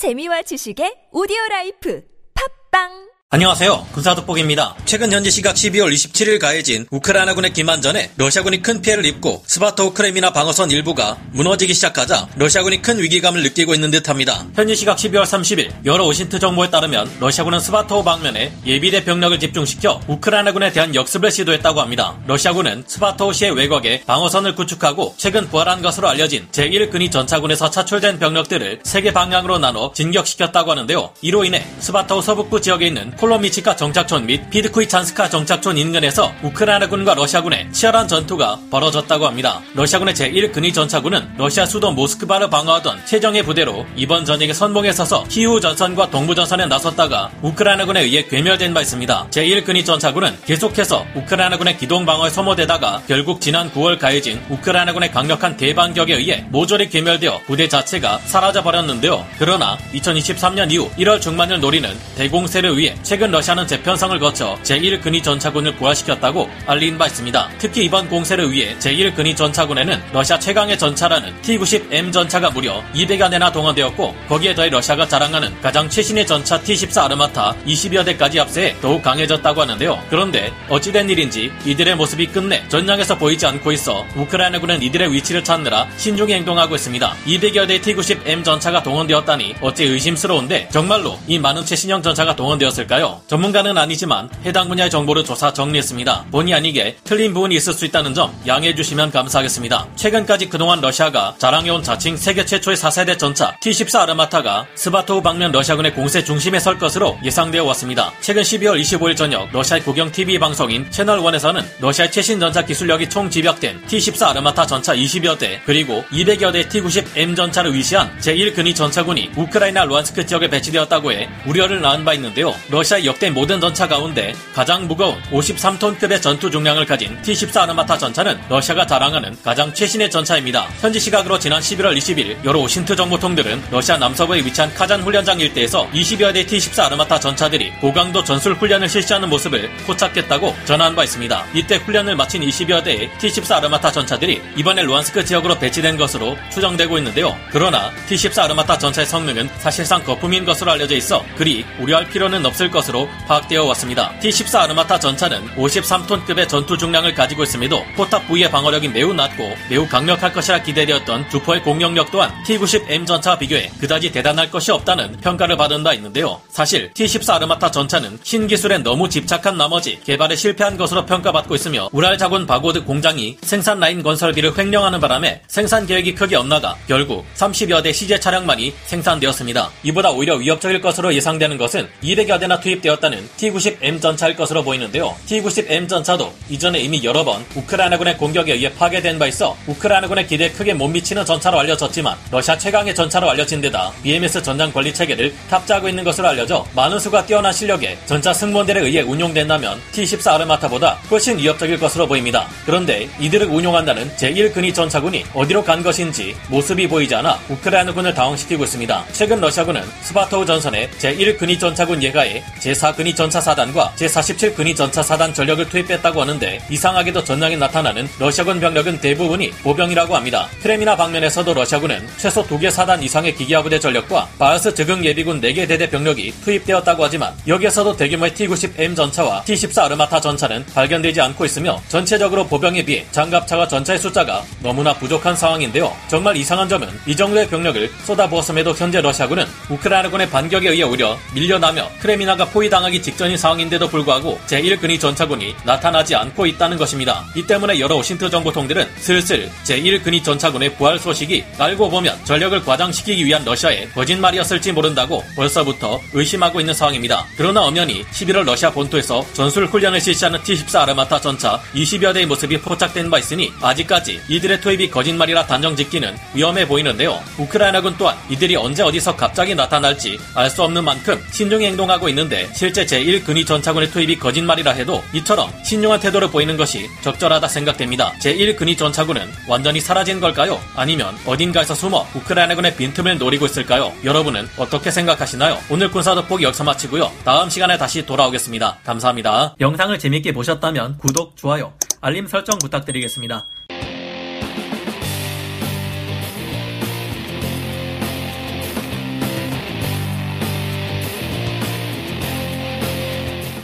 재미와 지식의 오디오 라이프. 팟빵 안녕하세요. 군사독복입니다. 최근 현지 시각 12월 27일 가해진 우크라이나군의 기만전에 러시아군이 큰 피해를 입고 스바토우 크레미나 방어선 일부가 무너지기 시작하자 러시아군이 큰 위기감을 느끼고 있는 듯합니다. 현지 시각 12월 30일 여러 OSINT 정보에 따르면 러시아군은 스바토우 방면에 예비대 병력을 집중시켜 우크라이나군에 대한 역습을 시도했다고 합니다. 러시아군은 스바토우시의 외곽에 방어선을 구축하고 최근 부활한 것으로 알려진 제1근위 전차군에서 차출된 병력들을 세 개 방향으로 나눠 진격시켰다고 하는데요. 이로 인해 스바토우 서북부 지역에 있는 콜로미치카 정착촌 및 비드쿠이찬스카 정착촌 인근에서 우크라이나군과 러시아군의 치열한 전투가 벌어졌다고 합니다. 러시아군의 제1근위 전차군은 러시아 수도 모스크바를 방어하던 최정예 부대로 이번 전역에 선봉에 서서 키우 전선과 동부 전선에 나섰다가 우크라이나군에 의해 괴멸된 바 있습니다. 제1근위 전차군은 계속해서 우크라이나군의 기동 방어에 소모되다가 결국 지난 9월 가해진 우크라이나군의 강력한 대반격에 의해 모조리 괴멸되어 부대 자체가 사라져 버렸는데요. 그러나 2023년 이후 1월 중반을 노리는 대공세를 위해 최근 러시아는 재편성을 거쳐 제1 근위 전차군을 부활시켰다고 알린 바 있습니다. 특히 이번 공세를 위해 제1 근위 전차군에는 러시아 최강의 전차라는 T-90M 전차가 무려 200여 대나 동원되었고 거기에 더해 러시아가 자랑하는 가장 최신의 전차 T-14 아르마타 20여 대까지 합세해 더욱 강해졌다고 하는데요. 그런데 어찌된 일인지 이들의 모습이 끝내 전장에서 보이지 않고 있어 우크라이나군은 이들의 위치를 찾느라 신중히 행동하고 있습니다. 200여 대의 T-90M 전차가 동원되었다니 어찌 의심스러운데 정말로 이 많은 최신형 전차가 동원되었을까요? 있을까요? 전문가는 아니지만 해당 분야의 정보를 조사 정리했습니다. 본의 아니게 틀린 부분이 있을 수 있다는 점 양해해 주시면 감사하겠습니다. 최근까지 그동안 러시아가 자랑해온 자칭 세계 최초의 4세대 전차 T-14 아르마타가 스바토우 방면 러시아군의 공세 중심에 설 것으로 예상되어 왔습니다. 최근 12월 25일 저녁 러시아의 국영 TV 방송인 채널1에서는 러시아의 최신 전차 기술력이 총 집약된 T-14 아르마타 전차 20여 대 그리고 200여 대 T-90M 전차를 위시한 제1근위 전차군이 우크라이나 루안스크 지역에 배치되었다고 해 우려를 낳은 바 있는데요. 러시아 러시아 역대 모든 전차 가운데 가장 무거운 53톤급의 전투 중량을 가진 T-14 아르마타 전차는 러시아가 자랑하는 가장 최신의 전차입니다. 현지 시각으로 지난 11월 20일 여러 OSINT 정보통들은 러시아 남서부에 위치한 카잔 훈련장 일대에서 20여 대 T-14 아르마타 전차들이 고강도 전술 훈련을 실시하는 모습을 포착했다고 전한 바 있습니다. 이때 훈련을 마친 20여 대의 T-14 아르마타 전차들이 이번에 루한스크 지역으로 배치된 것으로 추정되고 있는데요. 그러나 T-14 아르마타 전차의 성능은 사실상 거품인 것으로 알려져 있어 그리 우려할 필요는 없을 것 것으로 파악되어 왔습니다. T-14 아르마타 전차는 53톤급의 전투 중량을 가지고 있음에도 포탑 부위의 방어력이 매우 낮고 매우 강력할 것이라 기대되었던 주포의 공격력 또한 T-90M 전차와 비교해 그다지 대단할 것이 없다는 평가를 받은 바 있는데요. 사실 T-14 아르마타 전차는 신기술에 너무 집착한 나머지 개발에 실패한 것으로 평가받고 있으며 우랄바곤자보드 공장이 생산 라인 건설비를 횡령하는 바람에 생산 계획이 크게 엇나가 결국 30여 대 시제 차량만이 생산되었습니다. 이보다 오히려 위협적일 것으로 예상되는 것은 200여 대나 투입 되었다는 T-90M 전차일 것으로 보이는데요. T-90M 전차도 이전에 이미 여러 번 우크라이나군의 공격에 의해 파괴된 바 있어 우크라이나군의 기대에 크게 못 미치는 전차로 알려졌지만 러시아 최강의 전차로 알려진 데다 BMS 전장 관리 체계를 탑재하고 있는 것으로 알려져 많은 수가 뛰어난 실력의 전차 승무원들에 의해 운용된다면 T-14 아르마타보다 훨씬 위협적일 것으로 보입니다. 그런데 이들을 운용한다는 제1근위 전차군이 어디로 간 것인지 모습이 보이지 않아 우크라이나군을 당황시키고 있습니다. 최근 러시아군은 스바토우 전선에 제1근위 전차군 예하의 제4근위 전차사단과 제47근위 전차사단 전력을 투입했다고 하는데 이상하게도 전장에 나타나는 러시아군 병력은 대부분이 보병이라고 합니다. 크레미나 방면에서도 러시아군은 최소 2개 사단 이상의 기계화부대 전력과 바이오스 즉흥 예비군 4개 대대 병력이 투입되었다고 하지만 여기에서도 대규모의 T-90M 전차와 T-14 아르마타 전차는 발견되지 않고 있으며 전체적으로 보병에 비해 장갑차와 전차의 숫자가 너무나 부족한 상황인데요. 정말 이상한 점은 이 정도의 병력을 쏟아부었음에도 현재 러시아군은 우크라이나군의 반격에 의해 오히려 밀려나며 크레미나가 러시아가 포위 당하기 직전인 상황인데도 불구하고 제1근위 전차군이 나타나지 않고 있다는 것입니다. 이 때문에 여러 OSINT 정보통들은 슬슬 제1근위 전차군의 부활 소식이 알고 보면 전력을 과장시키기 위한 러시아의 거짓말이었을지 모른다고 벌써부터 의심하고 있는 상황입니다. 그러나 엄연히 11월 러시아 본토에서 전술 훈련을 실시하는 T-14 아르마타 전차 20여 대의 모습이 포착된 바 있으니 아직까지 이들의 투입이 거짓말이라 단정 짓기는 위험해 보이는데요. 우크라이나군 또한 이들이 언제 어디서 갑자기 나타날지 알 수 없는 만큼 신중히 행동하고 있는 있는데 실제 제1근위 전차군의 투입이 거짓말이라 해도 이처럼 신중한 태도를 보이는 것이 적절하다 생각됩니다. 제1근위 전차군은 완전히 사라진 걸까요? 아니면 어딘가에서 숨어 우크라이나군의 빈틈을 노리고 있을까요? 여러분은 어떻게 생각하시나요? 오늘 군사 돋보기 여기서 마치고요. 다음 시간에 다시 돌아오겠습니다. 감사합니다. 영상을 재밌게 보셨다면 구독, 좋아요, 알림 설정 부탁드리겠습니다.